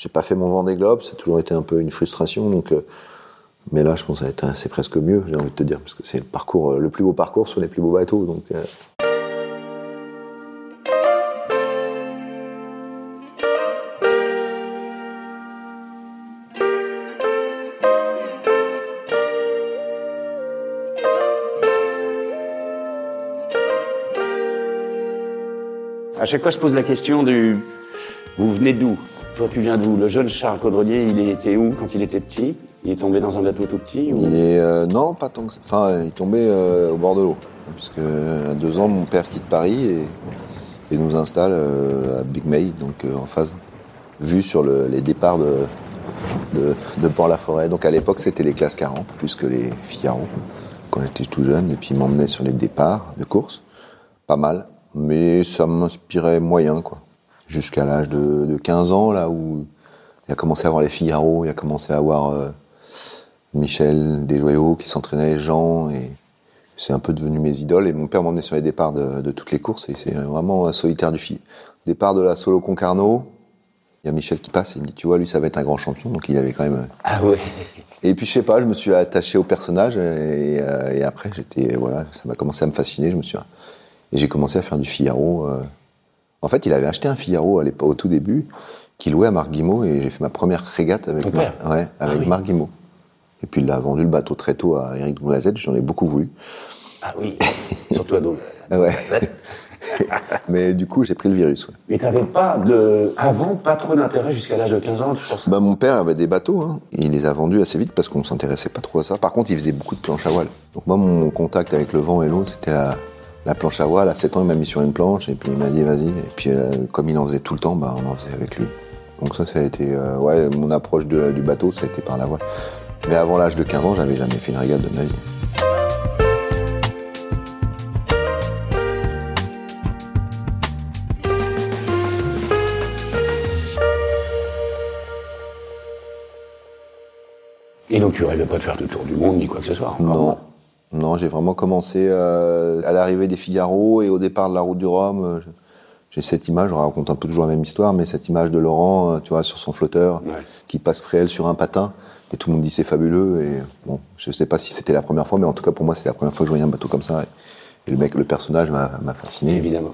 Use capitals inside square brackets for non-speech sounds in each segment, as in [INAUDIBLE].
J'ai pas fait mon Vendée Globe, ça a toujours été un peu une frustration. Donc, euh, mais là, je pense que c'est presque mieux, j'ai envie de te dire, parce que c'est le parcours, le plus beau parcours sur les plus beaux bateaux. Donc, euh. À chaque fois, je pose la question du vous venez d'où? Toi, tu viens d'où? Le jeune Charles Caudrelier, il était où quand il était petit? Il est tombé dans un bateau tout petit Il est euh, non, pas tant que ça. Enfin, il est tombé euh, au bord de l'eau, puisque à deux ans, mon père quitte Paris et, nous installe euh, à Big May, donc en phase vue sur le, les départs de Port-la-Forêt. Donc à l'époque, c'était les classes 40 plus que les Figaro quand j'étais tout jeune, et puis il m'emmenait sur les départs de course, pas mal, mais ça m'inspirait moyen, quoi jusqu'à l'âge de, 15 ans, là où il a commencé à avoir les Figaro, il a commencé à avoir euh, Michel Desjoyaux qui s'entraînait, Jean, et c'est un peu devenu mes idoles. Et mon père m'emmenait sur les départs de, toutes les courses, et c'est vraiment un solitaire du fil. Départ de la solo Concarneau, il y a Michel qui passe, et il me dit, tu vois, lui, ça va être un grand champion, donc il avait quand même... Euh, ah ouais Et puis, je sais pas, je me suis attaché au personnage, et, euh, après, j'étais, voilà, ça m'a commencé à me fasciner, je me suis... Et j'ai commencé à faire du Figaro... En fait, il avait acheté un Figaro à l'époque, au tout début, qu'il louait à Marc Guimau, et j'ai fait ma première régate avec, ouais, avec ah Marc Guimau. Et puis il a vendu le bateau très tôt à Eric Doulazet, j'en ai beaucoup voulu. Ah oui, surtout à Doul. [LAUGHS] ouais. [LAUGHS] Mais du coup, j'ai pris le virus. Ouais. Mais t'avais pas de, avant, pas trop d'intérêt jusqu'à l'âge de 15 ans, bah, Mon père avait des bateaux, hein. il les a vendus assez vite parce qu'on s'intéressait pas trop à ça. Par contre, il faisait beaucoup de planches à voile. Donc moi, mon contact avec le vent et l'eau, c'était la, la planche à voile. À 7 ans, il m'a mis sur une planche et puis il m'a dit vas-y. Et puis euh, comme il en faisait tout le temps, bah, on en faisait avec lui. Donc ça, ça a été euh, ouais, mon approche du bateau, ça a été par la voile. Mais avant l'âge de 15 ans, j'avais jamais fait une régate de ma vie. Et donc tu rêvais pas de faire le tour du monde ni quoi que ce soit encore Non. Non, j'ai vraiment commencé euh, à l'arrivée des Figaro et au départ de la route du Rhum. Euh, j'ai cette image, je raconte un peu toujours la même histoire, mais cette image de Laurent, euh, tu vois, sur son flotteur, qui passe réel sur un patin, et tout le monde dit c'est fabuleux. Et bon, je sais pas si c'était la première fois, mais en tout cas pour moi, c'était la première fois que je voyais un bateau comme ça. Et, le mec, le personnage m'a fasciné. Évidemment.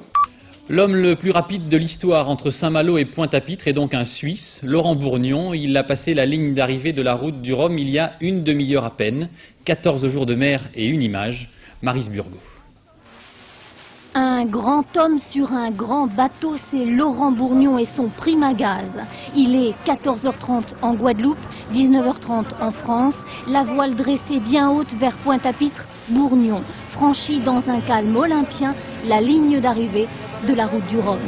L'homme le plus rapide de l'histoire entre Saint-Malo et Pointe-à-Pitre est donc un Suisse, Laurent Bourgnon. Il a passé la ligne d'arrivée de la route du Rhum il y a une demi-heure à peine. 14 jours de mer et une image. Maris Burgo. Un grand homme sur un grand bateau, c'est Laurent Bourgnon et son prima gaz. Il est 14h30 en Guadeloupe, 19h30 en France. La voile dressée bien haute vers Pointe-à-Pitre, Bourgnon franchit dans un calme olympien la ligne d'arrivée de la route du Rhum.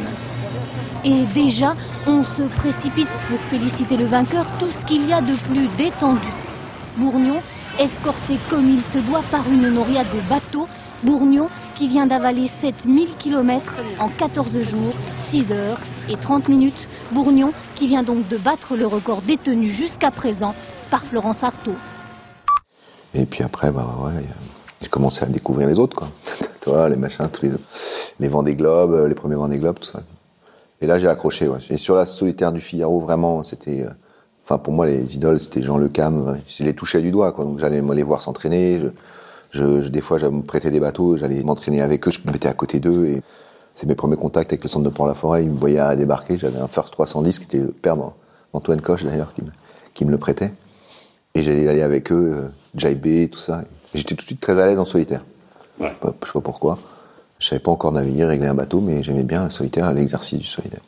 Et déjà, on se précipite pour féliciter le vainqueur, tout ce qu'il y a de plus détendu. Bourgnon, escorté comme il se doit par une noria de bateau, Bourgnon qui vient d'avaler 7000 km en 14 jours, 6 heures et 30 minutes. Bourgnon qui vient donc de battre le record détenu jusqu'à présent par Florence Artaud. Et puis après, bah ouais, j'ai commencé à découvrir les autres, quoi. [LAUGHS] Toi, les machins, tous les, les Vendée Globes, euh, les premiers Vendée Globes, tout ça. Et là, j'ai accroché, ouais. Sur la solitaire du Figaro, vraiment, c'était, euh, enfin, pour moi, les idoles, c'était Jean Le Cam. Je les touchais du doigt, quoi. Donc, j'allais les voir s'entraîner. Je, je, des fois, j'allais me prêter des bateaux, j'allais m'entraîner avec eux, je me mettais à côté d'eux et c'est mes premiers contacts avec le centre de Port-la-Forêt. Ils me voyaient à débarquer. J'avais un First 310 qui était le père d'Antoine Coche, d'ailleurs, qui me, qui me le prêtait. Et j'allais aller avec eux, euh, JB, tout ça. J'étais tout de suite très à l'aise en solitaire. Ouais. Je, sais pas, pourquoi. Je savais pas encore naviguer, régler un bateau, mais j'aimais bien le solitaire, l'exercice du solitaire.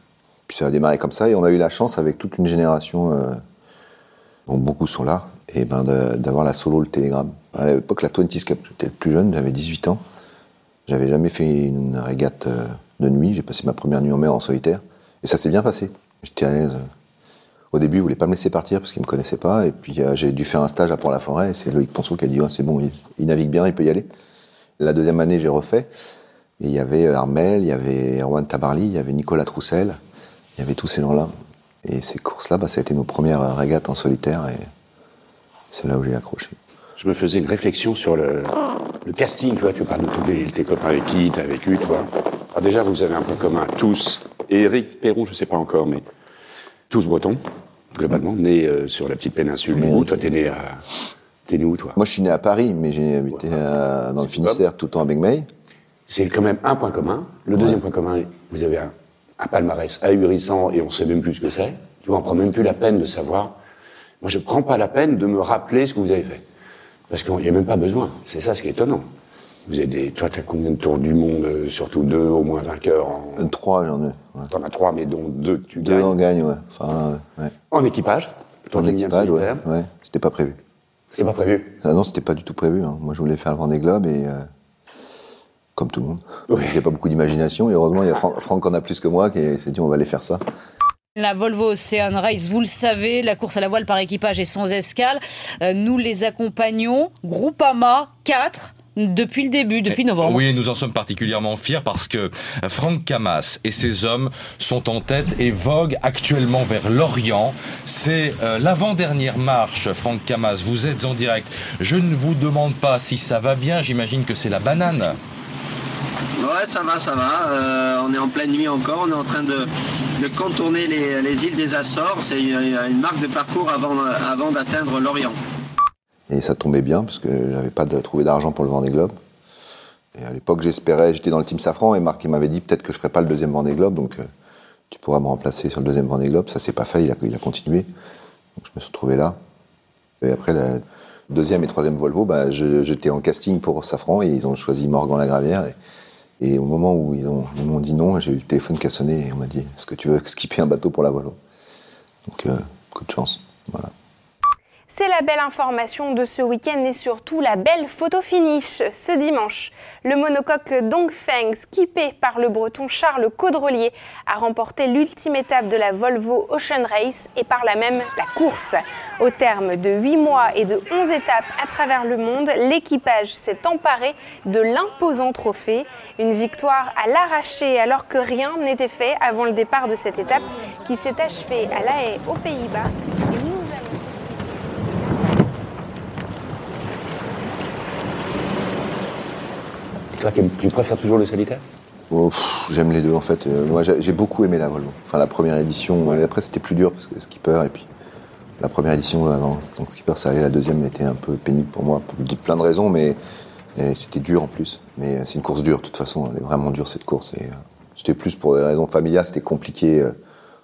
Puis ça a démarré comme ça, et on a eu la chance avec toute une génération, euh, dont beaucoup sont là, et ben d'avoir la solo, le télégramme. À l'époque, la 20 Cup, j'étais le plus jeune, j'avais 18 ans. J'avais jamais fait une régate euh, de nuit, j'ai passé ma première nuit en mer en solitaire, et ça s'est bien passé. J'étais à l'aise. Au début, il voulait pas me laisser partir parce qu'il me connaissait pas. Et puis euh, j'ai dû faire un stage à Port-la-Forêt. Et c'est Loïc Ponceau qui a dit c'est bon, il, navigue bien, il peut y aller. La deuxième année, j'ai refait. Et il y avait Armel, il y avait Erwan Tabarly, il y avait Nicolas Troussel, il y avait tous ces gens-là. Et ces courses-là, bah, ça a été nos premières régates en solitaire. Et c'est là où j'ai accroché. Je me faisais une réflexion sur le, casting. Tu, vois, tu parles de tous tes copains avec qui tu as vécu, toi. Alors déjà, vous avez un point commun, tous. Et Eric Perron, je sais pas encore, mais tous bretons. globalement, né euh, sur la petite péninsule. Mais- où toi, t'es né à. T'es né où, toi? Moi, je suis né à Paris, mais j'ai habité euh, dans le Finistère tout le temps à Begmey. C'est quand même un point commun. Le deuxième point commun, vous avez un, un palmarès ahurissant et on sait même plus ce que c'est. Tu vois, on prend même plus la peine de savoir. Moi, je prends pas la peine de me rappeler ce que vous avez fait. Parce qu'il n'y a même pas besoin. C'est ça ce qui est étonnant. Vous avez des, toi, t'as combien de tours du monde, euh, surtout deux au moins vainqueurs en, Euh, Trois, j'en ai. ouais. T'en as trois, mais dont deux tu Deux gagnes. en gagne, ouais. Enfin, ouais. En équipage. En équipage, ouais. C'était pas prévu. C'est pas prévu. Ah non, c'était pas du tout prévu. hein. Moi, je voulais faire le Vendée Globe et euh, comme tout le monde. Il n'y a pas beaucoup d'imagination et heureusement, il y a Franck, Franck en a plus que moi qui s'est dit on va aller faire ça. La Volvo Ocean Race, vous le savez, la course à la voile par équipage est sans escale. Euh, nous les accompagnons, Groupama 4, depuis le début, depuis novembre. Oui, nous en sommes particulièrement fiers parce que Franck Camas et ses hommes sont en tête et voguent actuellement vers l'Orient. C'est euh, l'avant-dernière marche, Franck Camas. Vous êtes en direct. Je ne vous demande pas si ça va bien. J'imagine que c'est la banane. Ouais, ça va, ça va. Euh, on est en pleine nuit encore. On est en train de, de contourner les, les îles des Açores. C'est une, une marque de parcours avant, avant d'atteindre l'Orient. Et ça tombait bien parce que j'avais pas trouvé d'argent pour le Vendée Globe. Et à l'époque, j'espérais, j'étais dans le team Safran et Marc m'avait dit peut-être que je ferais pas le deuxième Vendée Globe, donc euh, tu pourras me remplacer sur le deuxième Vendée Globe. Ça s'est pas fait, il a, continué. Donc je me suis retrouvé là. Et après, le deuxième et troisième Volvo, bah, j'étais en casting pour Safran et ils ont choisi Morgan Lagravière. Et, et au moment où ils m'ont dit non, j'ai eu le téléphone qui a sonné et on m'a dit est-ce que tu veux skipper un bateau pour la Volvo? Donc, euh, coup de chance. Voilà. C'est la belle information de ce week-end et surtout la belle photo finish ce dimanche. Le monocoque Dongfeng, skippé par le breton Charles Caudrelier, a remporté l'ultime étape de la Volvo Ocean Race et par là même la course. Au terme de 8 mois et de 11 étapes à travers le monde, l'équipage s'est emparé de l'imposant trophée. Une victoire à l'arraché alors que rien n'était fait avant le départ de cette étape qui s'est achevée à La Haye aux Pays-Bas. Et nous allons Toi, tu préfères toujours le solitaire Oh, J'aime les deux en fait. Euh, moi j'ai beaucoup aimé la Volvo. Enfin la première édition, euh, après c'était plus dur parce que skipper et puis la première édition avant donc skipper ça allait, la deuxième était un peu pénible pour moi pour plein de raisons mais c'était dur en plus. Mais euh, c'est une course dure de toute façon, elle est vraiment dure cette course et euh, c'était plus pour des raisons familiales, c'était compliqué.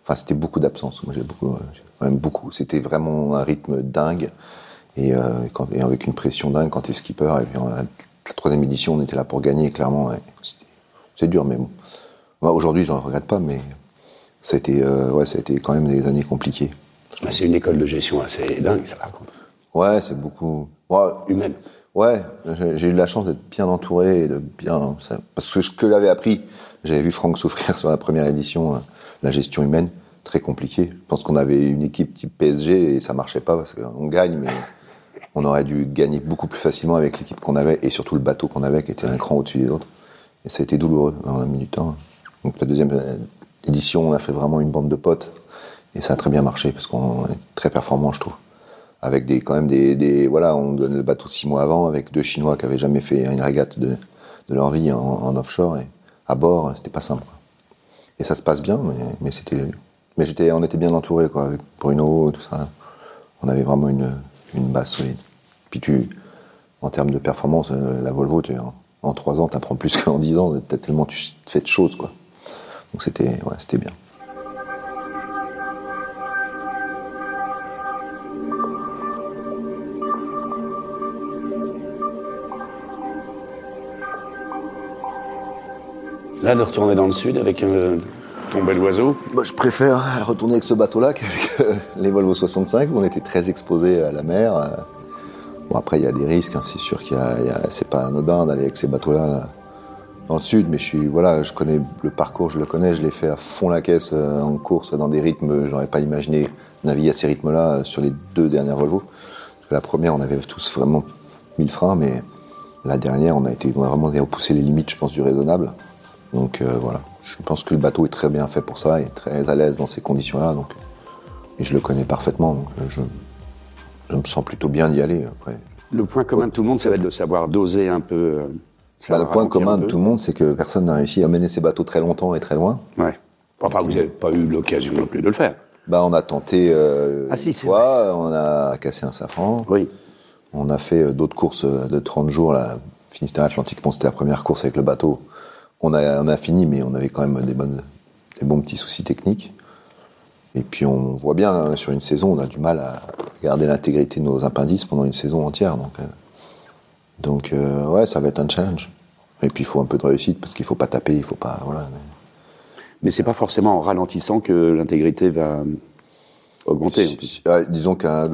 Enfin c'était beaucoup d'absence. Moi j'ai beaucoup, même beaucoup. C'était vraiment un rythme dingue et, euh, quand, et avec une pression dingue quand t'es skipper. Et la, troisième édition on était là pour gagner clairement. c'est dur, mais bon. Aujourd'hui, je ne regrette pas, mais ça a, été, euh, ouais, ça a été quand même des années compliquées. Bah, C'est une école de gestion assez dingue, ça, par contre. Ouais, c'est beaucoup. Ouais, Humaine. ouais j'ai eu la chance d'être bien entouré, et de bien. ça- parce que ce que j'avais appris, j'avais vu Franck souffrir [LAUGHS] sur la première édition, euh, la gestion humaine, très compliqué. Je pense qu'on avait une équipe type PSG et ça marchait pas parce qu'on gagne, mais on aurait dû gagner beaucoup plus facilement avec l'équipe qu'on avait et surtout le bateau qu'on avait qui était un cran au-dessus des autres. Et ça a été douloureux, on a mis temps. Donc la deuxième euh, édition, on a fait vraiment une bande de potes et ça a très bien marché parce qu'on est très performant, je trouve. Avec des, quand même des, voilà, on donne le bateau six mois avant avec deux Chinois qui avaient jamais fait une régate de, de leur vie en, offshore et à bord, c'était pas simple. Et ça se passe bien, mais, c'était, mais on était bien entouré quoi, avec Bruno, tout ça. On avait vraiment une, une base solide. Puis tu, en termes de performance, euh, la Volvo, tu, en, en trois ans, t'apprends plus [LAUGHS] qu'en dix ans, t'as tellement tu fais de choses quoi. Donc c'était, ouais, bien. Là, de retourner dans le sud avec euh, ton bel oiseau. Moi, je préfère retourner avec ce bateau-là qu'avec euh, les Volvo 65 où on était très exposé à la mer. Bon, après, il y a des risques, hein, c'est sûr qu'il y a, il c'est pas anodin d'aller avec ces bateaux-là dans le sud, mais je suis, voilà, je connais le parcours, je le connais, je l'ai fait à fond la caisse euh, en course dans des rythmes, j'aurais pas imaginé naviguer à ces rythmes-là euh, sur les deux dernières Volvo. La première, on avait tous vraiment mis le frein, mais la dernière, on a été vraiment repoussé les limites, je pense, du raisonnable. Donc euh, voilà, je pense que le bateau est très bien fait pour ça, et très à l'aise dans ces conditions-là, donc et je le connais parfaitement, donc je me sens plutôt bien d'y aller. Après, Le point commun de tout le monde, ça va être de savoir doser un peu. euh, Bah, le point commun un de tout le monde, c'est que personne n'a réussi à mener ses bateaux très longtemps et très loin. Ouais. Enfin, vous n'avez pas eu l'occasion non plus de le faire. Bah, on a tenté euh, Ah, une fois, on a cassé un safran. Oui. On a fait euh, d'autres courses euh, de 30 jours, là, Finistère Atlantique. Bon, c'était la première course avec le bateau. On a, on a fini, mais on avait quand même des, bonnes, des bons petits soucis techniques. Et puis on voit bien, hein, sur une saison, on a du mal à garder l'intégrité de nos appendices pendant une saison entière. Donc, euh, donc euh, ouais, ça va être un challenge. Et puis il faut un peu de réussite, parce qu'il faut pas taper, il faut pas... Voilà. Mais c'est pas forcément en ralentissant que l'intégrité va augmenter. Ouais, disons qu'à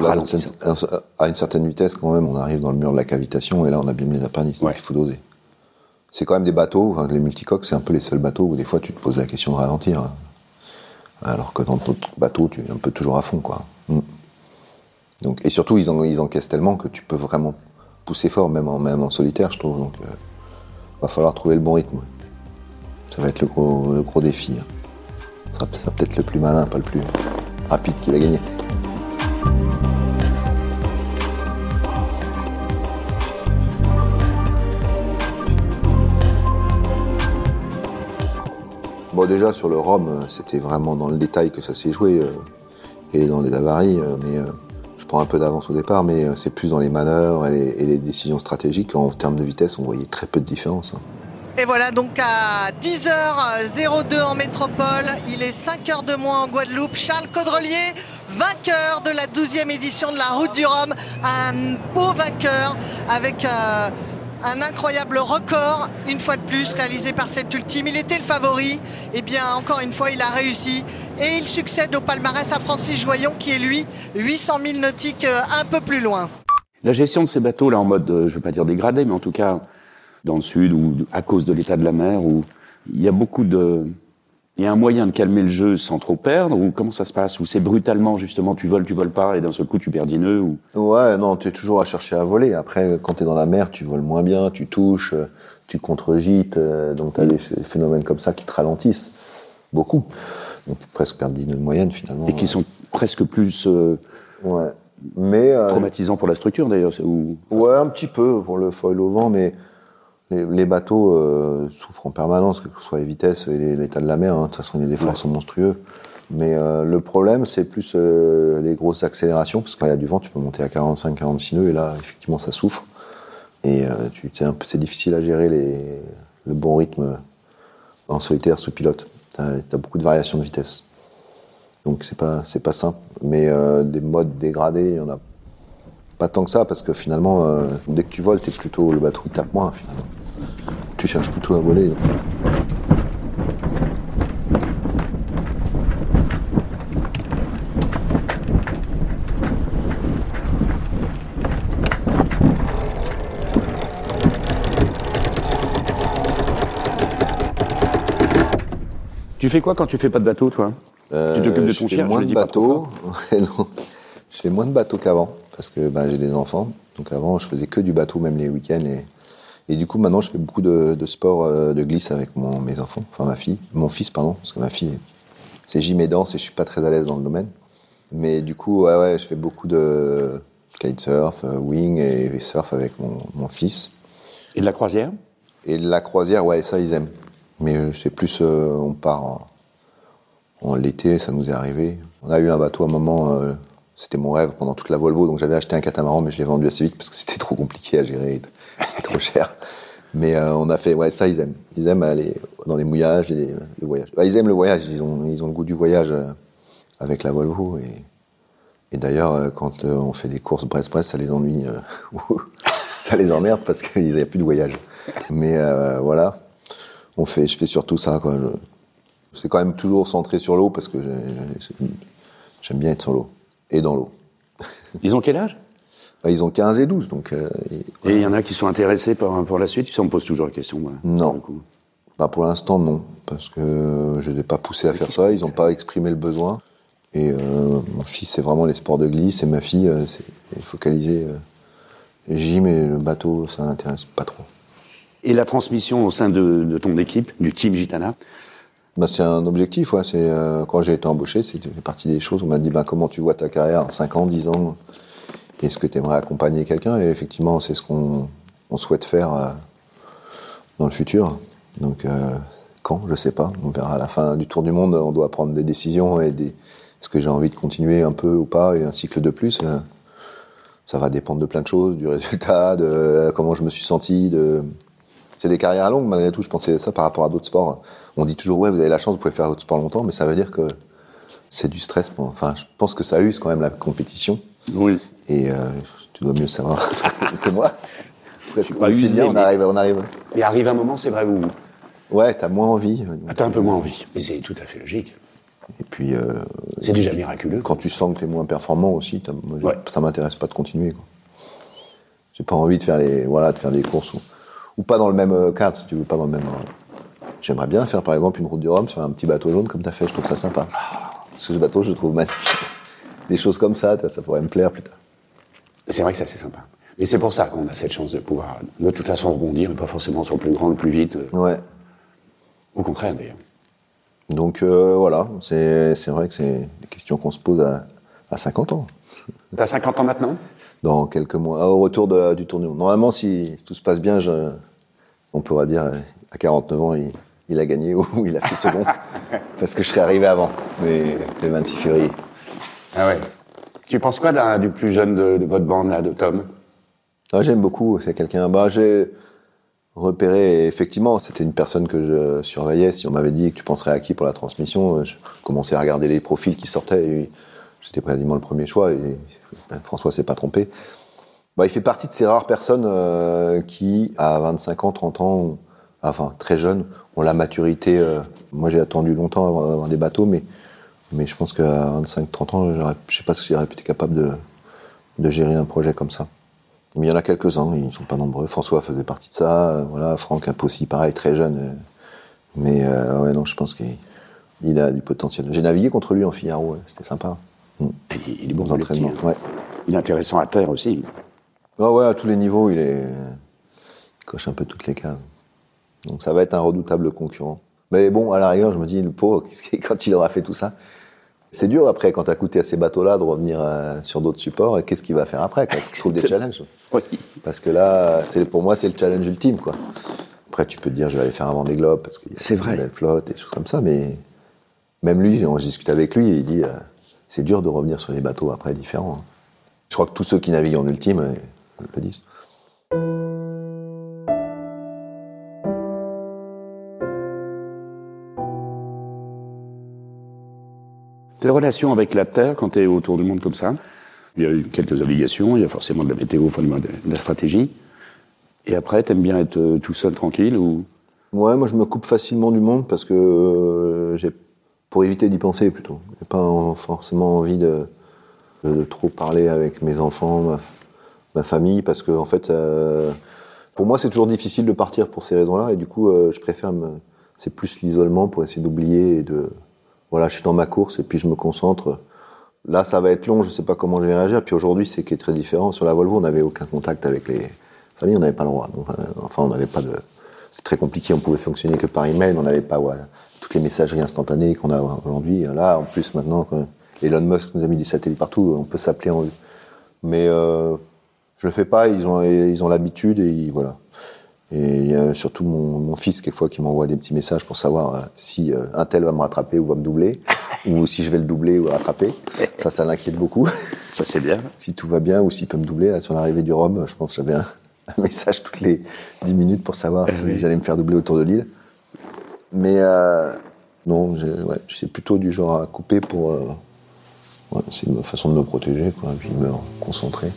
à une certaine vitesse, quand même, on arrive dans le mur de la cavitation et là, on abîme les appendices. Donc il faut doser. C'est quand même des bateaux, enfin, les multicoques, c'est un peu les seuls bateaux où des fois tu te poses la question de ralentir. hein. Alors que dans d'autres bateaux, tu es un peu toujours à fond, quoi. Mm. Et surtout, ils, en, ils encaissent tellement que tu peux vraiment pousser fort, même en, solitaire, je trouve. Donc, euh, va falloir trouver le bon rythme. Ça va être le gros, le gros défi. hein. Ce ce sera peut-être le plus malin, pas le plus rapide qui va gagner. Bon, déjà, sur le Rhum, euh, c'était vraiment dans le détail que ça s'est joué. euh, et dans les avaries, euh, mais je prends un peu d'avance au départ, mais c'est plus dans les manœuvres et les, décisions stratégiques. En termes de vitesse, on voyait très peu de différence. hein. Et voilà donc à 10h02 en métropole, il est 5h de moins en Guadeloupe. Charles Caudrelier, vainqueur de la 12e édition de la Route du Rhum, un beau vainqueur avec un incroyable record, une fois de plus, réalisé par cet ultime. Il était le favori, et bien encore une fois, il a réussi. Et il succède au palmarès à Francis Joyon, qui est lui 800 000 nautiques euh, un peu plus loin. La gestion de ces bateaux, là, en mode, euh, je veux pas dire dégradé, mais en tout cas, dans le sud, ou à cause de l'état de la mer, où il y a beaucoup de... Il y a un moyen de calmer le jeu sans trop perdre, ou comment ça se passe? Ou c'est brutalement, justement, tu voles, tu voles pas, et d'un seul coup, tu perds des nœuds, ou... Ouais, non, tu es toujours à chercher à voler. Après, quand tu es dans la mer, tu voles moins bien, tu touches, euh, tu contre-gites, euh, donc tu as des ph- phénomènes comme ça qui te ralentissent beaucoup. Donc presque perdre 10 nœuds de moyenne finalement. et qui sont presque plus euh, Ouais. Mais. traumatisants pour la structure, d'ailleurs. Ou... Ouais, un petit peu pour le foil au vent, mais les, les bateaux euh, souffrent en permanence, que ce soit les vitesses et l'état de la mer. hein. De toute façon, les efforts Ouais. sont monstrueux. Mais euh, le problème, c'est plus euh, les grosses accélérations, parce que quand il y a du vent, tu peux monter à 45-46 nœuds, et là, effectivement, ça souffre. Et c'est difficile à gérer les, le bon rythme en solitaire sous pilote. Tu as, beaucoup de variations de vitesse. Donc c'est pas pas simple. Mais des modes dégradés, il y en a pas tant que ça, parce que finalement, euh, dès que tu voles, t'es plutôt le bateau il tape moins finalement. Tu cherches plutôt à voler. Tu fais quoi quand tu fais pas de bateau, toi Tu t'occupes de ton fais chien, moins je de [LAUGHS] non. Je fais moins de bateaux qu'avant, parce que ben, j'ai des enfants. Donc avant, je faisais que du bateau, même les week-ends. Et, et du coup, maintenant, je fais beaucoup de, de sport euh, de glisse avec mon, mes enfants, enfin ma fille, mon fils, pardon, parce que ma fille, c'est gym et danse et je suis pas très à l'aise dans le domaine. Mais du coup, ouais, ouais, je fais beaucoup de kitesurf, euh, wing et surf avec mon, mon fils. Et de la croisière? Et la croisière, ouais, ça, ils aiment. Mais c'est plus, euh, on part en, en l'été, ça nous est arrivé. On a eu un bateau à un moment, euh, c'était mon rêve pendant toute la Volvo, donc j'avais acheté un catamaran, mais je l'ai vendu assez vite parce que c'était trop compliqué à gérer, et trop cher. Mais euh, on a fait, ouais, ça, ils aiment. Ils aiment aller dans les mouillages, les, le voyage. Bah, ils aiment le voyage, ils ont, ils ont le goût du voyage euh, avec la Volvo. Et, et d'ailleurs, euh, quand on fait des courses Brest-Brest, ça les ennuie, [LAUGHS] ça les emmerde parce qu'il n'y a plus de voyage. Mais voilà, on fait, je fais surtout ça. Je- c'est quand même toujours centré sur l'eau parce que j'ai- j'ai- j'aime bien être sur l'eau et dans l'eau. Ils ont quel âge? Bah, ils ont 15 et 12, donc euh, et- il y en a qui sont intéressés par, pour la suite Ça, on me pose toujours la question. moi, Non. pour. Bah, pour l'instant, non, parce que je ne les ai pas poussés à faire ça, ils n'ont pas exprimé le besoin. Et euh, mon fils, c'est vraiment les sports de glisse, et ma fille, euh, c'est focalisé euh, gym et le bateau, ça l'intéresse pas trop. Et la transmission au sein de, de ton équipe, du team Gitana Bah, c'est un objectif, euh, quand j'ai été embauché, c'était partie des choses. On m'a dit bah, comment tu vois ta carrière en 5 ans, 10 ans? Est-ce que tu aimerais accompagner quelqu'un? Et effectivement, c'est ce qu'on on souhaite faire euh, dans le futur. Donc, euh, quand? Je sais pas. On verra à la fin du tour du monde. On doit prendre des décisions et des, Est-ce que j'ai envie de continuer un peu ou pas? Et un cycle de plus Ça va dépendre de plein de choses, du [LAUGHS] résultat, de comment je me suis senti. De... C'est des carrières longues malgré tout. Je pensais ça par rapport à d'autres sports. On dit toujours ouais, vous avez la chance, vous pouvez faire votre sport longtemps, mais ça veut dire que c'est du stress. Pour... Enfin, je pense que ça use quand même la compétition. Oui. Et euh, tu dois mieux savoir [LAUGHS] que moi. Bien, on arrive, on arrive. Mais arrive un moment, c'est vrai, vous. Ouais, t'as moins envie. Ah, T'as un peu moins envie. Mais c'est tout à fait logique. Et puis, euh, C'est déjà miraculeux. quand tu sens que t'es moins performant aussi, moi, Ouais. ça m'intéresse pas de continuer. J'ai pas envie de faire les, voilà, de faire des courses ou, ou pas dans le même euh, cadre, si tu veux, pas dans le même. euh, J'aimerais bien faire par exemple une route du Rhum sur un petit bateau jaune comme t'as fait. Je trouve ça sympa. Parce que ce bateau, je le trouve magnifique. Des choses comme ça, ça pourrait me plaire plus tard. C'est vrai que ça, c'est sympa. Et c'est pour ça qu'on a cette chance de pouvoir, de toute façon, rebondir, et pas forcément sur le plus grand, le plus vite. euh, Ouais. Au contraire, d'ailleurs. Donc euh, voilà, c'est c'est vrai que c'est des questions qu'on se pose à, à 50 ans. T'as 50 ans maintenant? Dans quelques mois, au retour de- du tour du monde. Normalement, si, si tout se passe bien, je, on pourra dire euh, à 49 ans, il, il a gagné [LAUGHS] ou il a fait second. [LAUGHS] parce que je serais arrivé avant, mais c'est le 26 février. Ah ouais. Tu penses quoi du plus jeune de, de votre bande, là, de Tom? Ah, J'aime beaucoup, c'est quelqu'un. Bah, j'ai repéré, effectivement, c'était une personne que je surveillais. Si on m'avait dit que tu penserais à qui pour la transmission, euh, je commençais à regarder les profils qui sortaient. Et J'étais quasiment le premier choix et ben, François s'est pas trompé. Bah, il fait partie de ces rares personnes euh, qui, à 25 ans, 30 ans, enfin très jeunes, ont la maturité. euh, moi, j'ai attendu longtemps avant des bateaux, mais, mais je pense qu'à 25-30 ans, j'aurais- je sais pas si j'aurais été capable de, de gérer un projet comme ça. Mais il y en a quelques-uns, ils ne sont pas nombreux. François faisait partie de ça, euh, voilà, Franck aussi, pareil, très jeune. mais ouais, non, je pense qu'il il a du potentiel. J'ai navigué contre lui en Figaro, c'était sympa. Il, est bon dans entraînements, tir. ouais. Il est intéressant à terre aussi. Ouais, ouais, à tous les niveaux, il est. il coche un peu toutes les cases. Donc ça va être un redoutable concurrent. Mais bon, à la rigueur, je me dis, le pauvre, [LAUGHS] quand il aura fait tout ça, c'est dur après, quand t'as coûté à ces bateaux-là, de revenir euh, sur d'autres supports, et qu'est-ce qu'il va faire après quand il trouve des [LAUGHS] challenges Oui. Parce que là, c'est pour moi, c'est le challenge ultime, quoi. Après, tu peux te dire, je vais aller faire un Vendée Globe parce qu'il y a une belle flotte et des choses comme ça, mais même lui, on discute avec lui et il dit, euh, c'est dur de revenir sur des bateaux après différents. hein. Je crois que tous ceux qui naviguent en ultime euh, le disent. Tes relations avec la Terre, quand tu es autour du monde comme ça, il y a eu quelques obligations, il y a forcément de la météo, de la stratégie. Et après, t'aimes bien être euh, tout seul, tranquille ou? Ouais, moi je me coupe facilement du monde parce que euh, j'ai pour éviter d'y penser plutôt. J'ai pas en- forcément envie de, trop parler avec mes enfants, ma, famille, parce que fait, pour moi c'est toujours difficile de partir pour ces raisons-là et du coup euh, je préfère c'est plus l'isolement pour essayer d'oublier et de, voilà, je suis dans ma course et puis je me concentre. Là, ça va être long, je sais pas comment je vais réagir. Puis aujourd'hui, c'est qui est très différent. Sur la Volvo, on n'avait aucun contact avec les familles, on n'avait pas le droit. Euh, enfin, on n'avait pas de. C'est très compliqué, on pouvait fonctionner que par email, on n'avait pas toutes les messageries instantanées qu'on a aujourd'hui. Là, en plus, maintenant, Elon Musk nous a mis des satellites partout, on peut s'appeler en. Mais euh, je le fais pas, ils ont, ils ont l'habitude et ils- voilà. Et il y a surtout mon, mon fils, quelquefois, qui m'envoie des petits messages pour savoir euh, si euh, un tel va me rattraper ou va me doubler, [LAUGHS] ou si je vais le doubler ou le rattraper. Ça, ça l'inquiète beaucoup. Ça, c'est bien. [LAUGHS] si tout va bien ou s'il peut me doubler. Là, sur l'arrivée du Rhum, je pense que j'avais un, [LAUGHS] un message toutes les 10 minutes pour savoir si j'allais me faire doubler autour de l'île. Mais euh, non, c'est plutôt du genre à couper pour. euh, c'est une façon de me protéger, puis de me concentrer.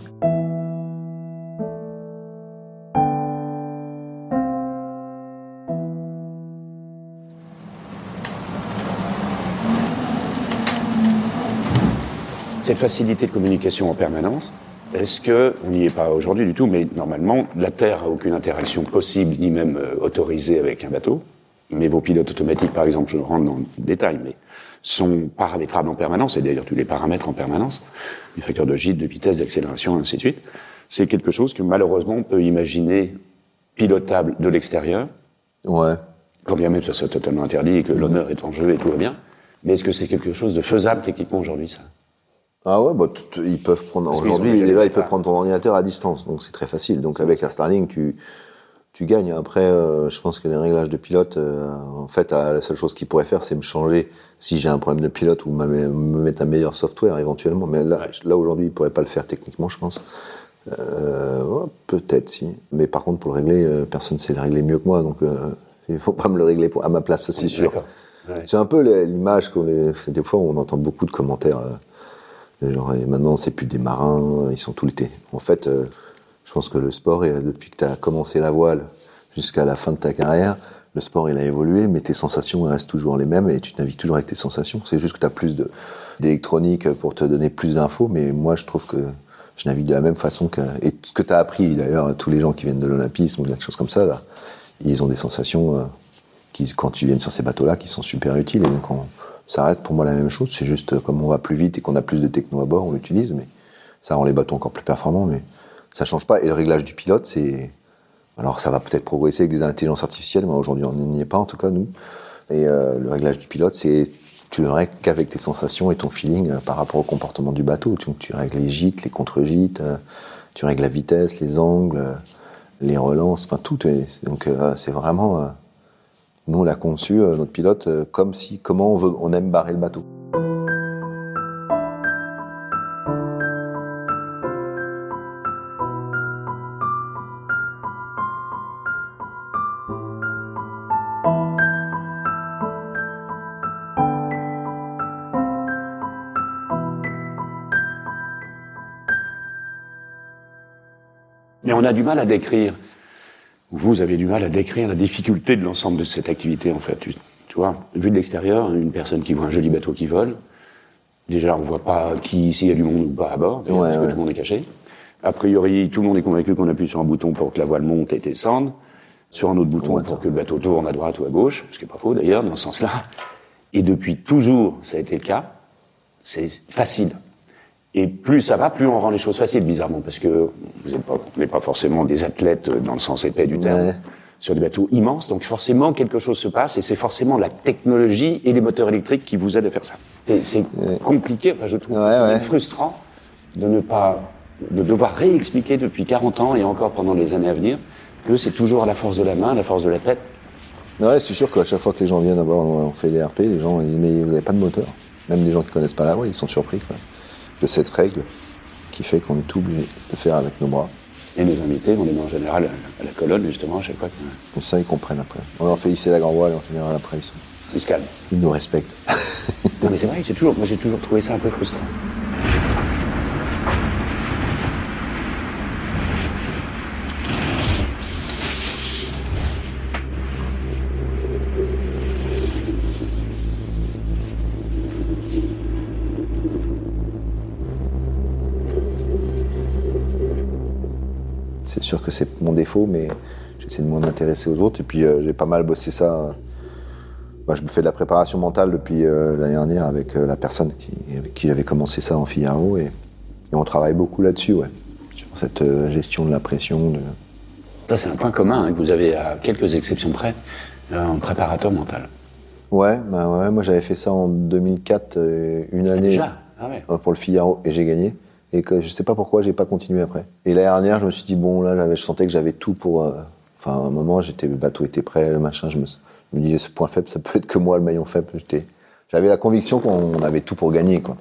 Cette facilité de communication en permanence, est-ce que, on n'y est pas aujourd'hui du tout, mais normalement, la Terre a aucune interaction possible, ni même euh, autorisée avec un bateau. Mais vos pilotes automatiques, par exemple, je rentre dans le détail, mais sont paramétrables en permanence, et d'ailleurs tous les paramètres en permanence, du facteur de gîte, de vitesse, d'accélération, ainsi de suite. C'est quelque chose que malheureusement on peut imaginer pilotable de l'extérieur, Ouais. quand bien même ça soit totalement interdit et que l'honneur est en jeu et tout va bien. Mais est-ce que c'est quelque chose de faisable techniquement aujourd'hui, ça? Ah ouais, bah, ils peuvent prendre. Aujourd'hui, déjà, les ils peuvent prépas. prendre ton ordinateur à distance, donc c'est très facile. Donc avec la Starlink, tu, tu gagnes. Après, euh, je pense que les réglages de pilote, euh, en fait, euh, la seule chose qu'ils pourraient faire, c'est me changer si j'ai un problème de pilote ou me me mettre un meilleur software éventuellement. Mais là, là aujourd'hui, ils pourraient pas le faire techniquement, je pense. Euh, ouais, peut-être si. Mais par contre, pour le régler, personne ne sait le régler mieux que moi, donc il faut pas me le régler pour- à ma place, ça c'est sûr. Ouais. C'est un peu l'image qu'on les... Des fois, on entend beaucoup de commentaires. genre, et maintenant, c'est plus des marins, ils sont tout l'été. En fait, pense que le sport, depuis que tu as commencé la voile jusqu'à la fin de ta carrière, le sport, il a évolué, mais tes sensations restent toujours les mêmes et tu navigues toujours avec tes sensations. C'est juste que tu as plus de- d'électronique pour te donner plus d'infos, mais moi, je trouve que je navigue de la même façon que... Et ce que tu as appris, d'ailleurs, tous les gens qui viennent de l'Olympisme ou quelque chose comme ça, ils ont des sensations... euh, qui, quand tu viens sur ces bateaux-là, qui sont super utiles. Donc, on- ça reste pour moi la même chose. C'est juste euh, comme on va plus vite et qu'on a plus de techno à bord, on l'utilise, mais ça rend les bateaux encore plus performants. Mais ça change pas. Et le réglage du pilote, c'est alors ça va peut-être progresser avec des intelligences artificielles, mais aujourd'hui on n'y est pas en tout cas nous. Et euh, le réglage du pilote, c'est tu le règles qu'avec tes sensations et ton feeling euh, par rapport au comportement du bateau. Tu règles les gîtes, les contre-gîtes, euh, tu règles la vitesse, les angles, les relances, enfin tout. donc c'est vraiment nous, on l'a conçu, notre pilote, comme si, comment on, veut, on aime barrer le bateau. A du mal à décrire, ou vous avez du mal à décrire la difficulté de l'ensemble de cette activité, en fait. Tu, tu vois, vu de l'extérieur, une personne qui voit un joli bateau qui vole, déjà, on voit pas qui, s'il y a du monde ou pas à bord, Ouais, parce que tout le monde est caché. A priori, tout le monde est convaincu qu'on appuie sur un bouton pour que la voile monte et descende, sur un autre bouton Ouais, pour que le bateau tourne à droite ou à gauche, ce qui n'est pas faux d'ailleurs, dans ce sens-là. Et depuis toujours, ça a été le cas. C'est facile. Et plus ça va, plus on rend les choses faciles, bizarrement, parce que vous n'êtes pas, forcément des athlètes dans le sens épais du terme, Ouais. sur des bateaux immenses, donc forcément quelque chose se passe, et c'est forcément la technologie et les moteurs électriques qui vous aident à faire ça. C'est compliqué, enfin je trouve Ouais, frustrant de ne pas, de devoir réexpliquer depuis 40 ans et encore pendant les années à venir que c'est toujours à la force de la main, à la force de la tête. Ouais, c'est sûr qu'à chaque fois que les gens viennent avoir, on fait des RP, les gens ils disent mais vous n'avez pas de moteur. Même les gens qui connaissent pas la voile, ils sont surpris quoi, de cette règle qui fait qu'on est tout obligé de faire avec nos bras. Et nos invités, on les met en général à la colonne, justement, à chaque fois que- Et ça, ils comprennent après. On leur fait hisser la grand voile et en général après ils, sont, qu'ils se calment. ils nous respectent. Non mais c'est vrai, c'est toujours, moi j'ai toujours trouvé ça un peu frustrant. Sûr que c'est mon défaut, mais j'essaie de m'en intéresser aux autres. Et puis euh, j'ai pas mal bossé ça. euh, bah, je me fais de la préparation mentale depuis euh, l'année dernière avec la personne qui, avec qui j'avais commencé ça en Figaro. Et, et on travaille beaucoup là-dessus, ouais. Sur cette gestion de la pression. De... Ça c'est un point commun hein, que vous avez à quelques exceptions près, en préparateur mental. Ouais, bah ouais, moi j'avais fait ça en 2004, euh, une année Ah ouais. pour le Figaro, et j'ai gagné. Et que je sais pas pourquoi j'ai pas continué après. Et l'année dernière, je me suis dit bon là, je sentais que j'avais tout pour. euh, Enfin, à un moment, j'étais, le bateau était prêt, le machin. Je me, disais ce point faible, ça peut être que moi le maillon faible. J'avais la conviction qu'on avait tout pour gagner, quoi.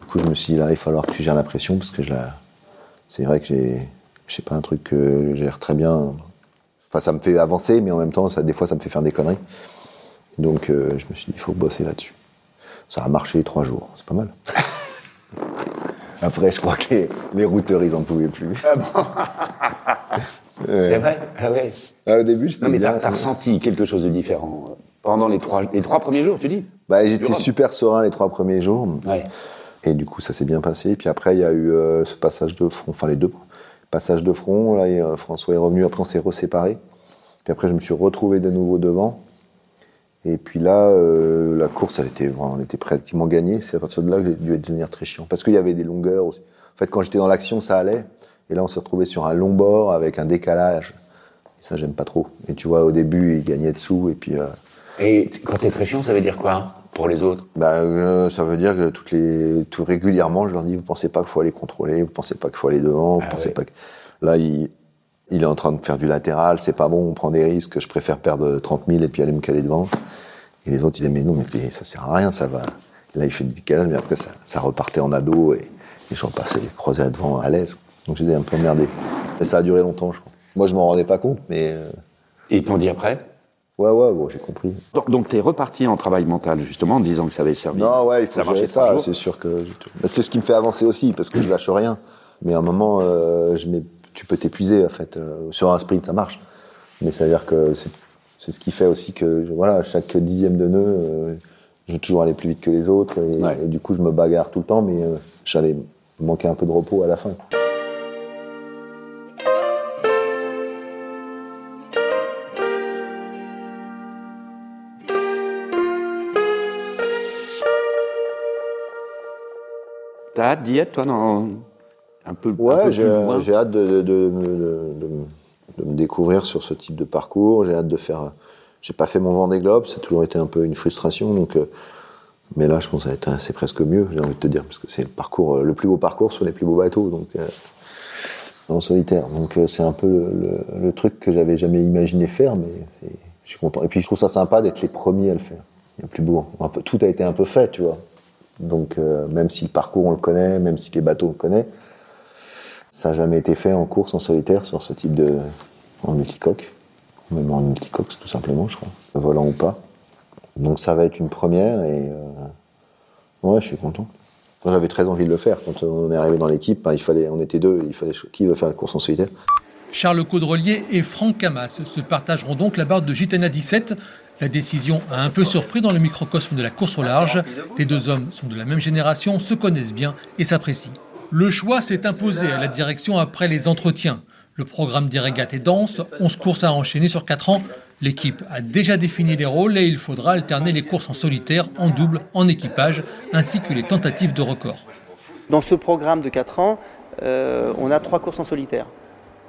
Du coup, je me suis dit là, il va falloir que tu gères la pression parce que. C'est vrai que j'ai, je sais pas un truc que je gère très bien. Enfin, ça me fait avancer, mais en même temps, des fois, ça me fait faire des conneries. Donc, euh, je me suis dit, il faut bosser là-dessus. Ça a marché trois jours, c'est pas mal. [LAUGHS] Après, je crois que les, les routeurs, ils en pouvaient plus. [LAUGHS] C'est vrai? Ah ouais. Ah, au début, c'était Non mais bien. t'as t'as ressenti quelque chose de différent euh, pendant les trois, les trois premiers jours, tu dis? Bah, j'étais super serein les trois premiers jours. Ouais. Et du coup, ça s'est bien passé. Puis après, il y a eu euh, ce passage de front, enfin les deux passages de front. Là, et, euh, François est revenu. Après, on s'est reséparés. Puis après, je me suis retrouvé de nouveau devant. Et puis là, euh, la course, elle était, on était pratiquement gagnée. C'est à partir de là que j'ai dû devenir très chiant. Parce qu'il y avait des longueurs aussi. En fait, quand j'étais dans l'action, ça allait. Et là, on s'est retrouvé sur un long bord avec un décalage. Et ça, j'aime pas trop. Et tu vois, au début, il gagnait dessous. Et puis, euh, Et quand t'es très chiant, ça veut dire quoi pour les autres? Bah, euh, ça veut dire que toutes les, tout régulièrement, je leur dis, vous pensez pas qu'il faut aller contrôler, vous pensez pas qu'il faut aller devant, vous Ah pensez ouais. pas que... Là, ils, Il est en train de faire du latéral, c'est pas bon, on prend des risques, je préfère perdre 30 000 et puis aller me caler devant. Et les autres, ils disaient, mais non, mais ça sert à rien, ça va. Et là, il fait du décalage, mais après, ça, ça repartait en ado et les gens passaient, croisaient devant à l'aise. Donc j'étais un peu emmerdé. Mais ça a duré longtemps, je crois. Moi, je m'en rendais pas compte, mais. euh, Et ils t'ont dit après? Ouais, ouais, bon, j'ai compris. Donc, donc tu es reparti en travail mental, justement, en disant que ça avait servi. Non, ouais, il faut ça marchait ça, c'est sûr que. C'est ce qui me fait avancer aussi, parce que je lâche rien. Mais à un moment, euh, je m'ai- tu peux t'épuiser, en fait. Euh, sur un sprint, ça marche. Mais ça veut dire que c'est c'est ce qui fait aussi que, voilà, chaque dixième de nœud, euh, je veux toujours aller plus vite que les autres. Et, Ouais. et du coup, je me bagarre tout le temps, mais euh, j'allais manquer un peu de repos à la fin. T'as hâte d'y être, toi, dans un peu, un peu Ouais, plus j'ai loin j'ai hâte de, de, de- me découvrir sur ce type de parcours. J'ai hâte de faire. J'ai pas fait mon Vendée Globe, ça a toujours été un peu une frustration. Donc, euh, mais là, je pense que ça va être- c'est presque mieux, j'ai envie de te dire, parce que c'est le parcours, euh, le plus beau parcours sur les plus beaux bateaux, donc euh, en solitaire. Donc, c'est un peu le, le- le truc que j'avais jamais imaginé faire, mais c'est- je suis content. Et puis, je trouve ça sympa d'être les premiers à le faire. Il y a plus beau. Un peu- tout a été un peu fait, tu vois. Donc, euh, même si le parcours on le connaît, même si les bateaux on le connaît, ça n'a jamais été fait en course, en solitaire, sur ce type de. en multicoque. Même en multicoque, tout simplement, je crois. Volant ou pas. Donc ça va être une première et. euh, Ouais, je suis content. J'avais très envie de le faire. Quand on est arrivé dans l'équipe, ben, il fallait, on était deux, il fallait. Qui veut faire la course en solitaire? Charles Caudrelier et Franck Camas se partageront donc la barre de Gitana 17. La décision a un peu surpris dans le microcosme de la course au large. Les deux hommes sont de la même génération, se connaissent bien et s'apprécient. Le choix s'est imposé à la direction après les entretiens. Le programme des régates est dense, 11 courses à enchaîner sur 4 ans. L'équipe a déjà défini les rôles et il faudra alterner les courses en solitaire, en double, en équipage, ainsi que les tentatives de record. Dans ce programme de 4 ans, euh, on a trois courses en solitaire.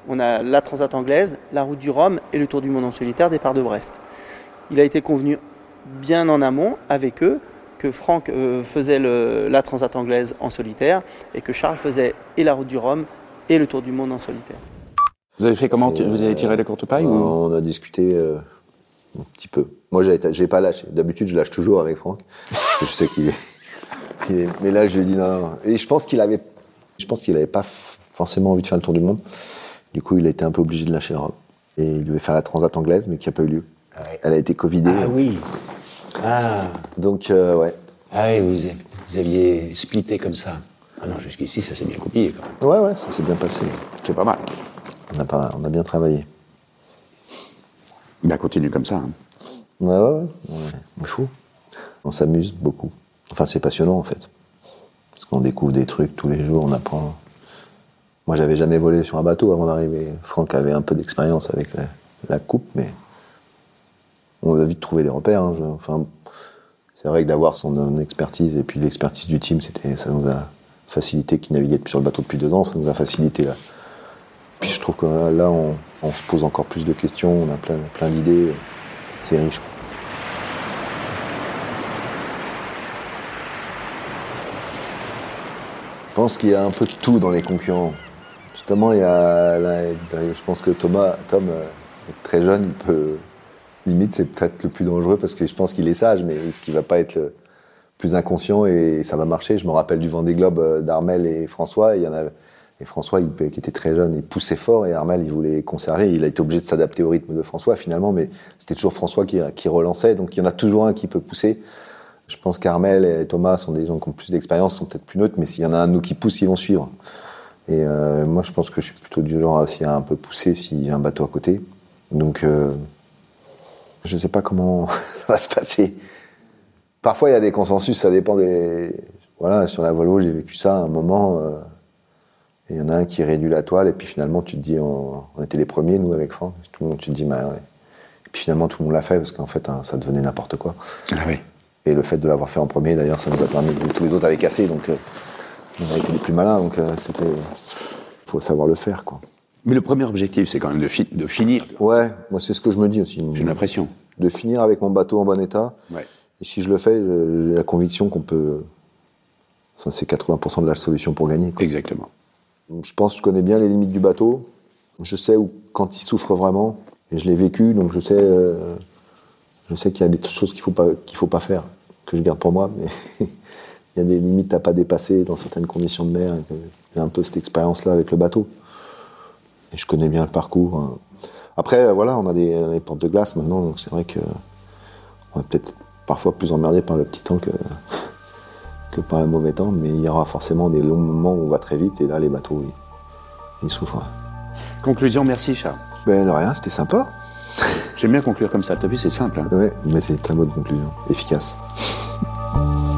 On a la Transat anglaise, la Route du Rhum et le Tour du Monde en solitaire, départ de Brest. Il a été convenu bien en amont avec eux que Franck euh, faisait le- la Transat anglaise en solitaire et que Charles faisait et la Route du Rhum et le Tour du Monde en solitaire. Vous avez fait comment Et, Vous avez tiré euh, les courtes pailles ou... On a discuté euh, un petit peu. Moi, j'ai pas lâché. D'habitude, je lâche toujours avec Franck. Je sais qu'il est, Mais là, je lui ai dit non. non. Et je pense qu'il avait, je pense qu'il avait pas forcément envie de faire le tour du monde. Du coup, il a été un peu obligé de lâcher l'Europe. Et il devait faire la transat anglaise, mais qui n'a pas eu lieu. Elle a été covidée. Ah oui. Ah, Donc, euh, ouais. ah oui, vous, avez- vous aviez splitté comme ça. Ah non, jusqu'ici, ça s'est bien copié quand même. Ouais, ouais, ça s'est bien passé. C'est pas mal. On a, pas, on a bien travaillé. Ben, continue comme ça. hein. Ouais, ouais, ouais. Il faut. On s'amuse beaucoup. Enfin, c'est passionnant, en fait. Parce qu'on découvre des trucs tous les jours, on apprend. Moi, j'avais jamais volé sur un bateau avant d'arriver. Franck avait un peu d'expérience avec la, la coupe, mais on a vite trouvé des repères. hein. Enfin, c'est vrai que d'avoir son expertise et puis l'expertise du team, c'était, ça nous a facilité, qui naviguait sur le bateau depuis deux ans, ça nous a facilité là. Puis je trouve que là, là, on, se pose encore plus de questions, on a plein, plein d'idées, c'est riche. Je pense qu'il y a un peu de tout dans les concurrents. Justement, il y a, je pense que Thomas, Tom, euh, est très jeune, il peut, limite, c'est peut-être le plus dangereux parce que je pense qu'il est sage, mais ce qui va pas être le plus inconscient et ça va marcher. Je me rappelle du Vendée Globe euh, d'Armel et François. Il y en a, et François, qui était très jeune, il poussait fort et Armel, il voulait conserver. Il a été obligé de s'adapter au rythme de François finalement, mais c'était toujours François qui, relançait. Donc il y en a toujours un qui peut pousser. Je pense qu'Armel et Thomas sont des gens qui ont plus d'expérience, sont peut-être plus neutres, mais s'il y en a un nous qui pousse, ils vont suivre. Et euh, moi, je pense que je suis plutôt du genre à aussi à un peu pousser s'il y a un bateau à côté. Donc, euh, je ne sais pas comment ça [LAUGHS] va se passer. Parfois, il y a des consensus, ça dépend des. Voilà, sur la Volvo, j'ai vécu ça à un moment. euh, et Il y en a un qui réduit la toile, et puis finalement, tu te dis, on, on était les premiers, nous, avec Franck. Tout le monde, tu te dis, bah, ouais. Et puis finalement, tout le monde l'a fait, parce qu'en fait, hein, ça devenait n'importe quoi. Ah oui. Et le fait de l'avoir fait en premier, d'ailleurs, ça nous a permis. Tous les autres avaient cassé, donc euh, on a été les plus malins, donc euh, c'était. faut savoir le faire, quoi. Mais le premier objectif, c'est quand même de, fi- de finir. Ouais, moi, c'est ce que je me dis aussi. J'ai l'impression. De finir avec mon bateau en bon état. Ouais. Et si je le fais, j'ai la conviction qu'on peut. Enfin, c'est 80% de la solution pour gagner. quoi. Exactement. Je pense que je connais bien les limites du bateau. Je sais où, quand il souffre vraiment, et je l'ai vécu, donc je sais, euh, je sais qu'il y a des choses qu'il faut pas qu'il faut pas faire, que je garde pour moi, mais [LAUGHS] il y a des limites à pas dépasser dans certaines conditions de mer. J'ai un peu cette expérience-là avec le bateau. Et je connais bien le parcours. hein. Après, euh, voilà, on a des, des portes de glace maintenant, donc c'est vrai que on est peut-être parfois plus emmerdé par le petit temps que, [LAUGHS] que par le mauvais temps, mais il y aura forcément des longs moments où on va très vite, et là, les bateaux, ils, ils souffrent. Conclusion, merci Charles. Ben, de rien, c'était sympa. J'aime bien conclure comme ça, t'as vu, c'est simple. hein. Ouais, mais c'est un mot de conclusion, efficace. [LAUGHS]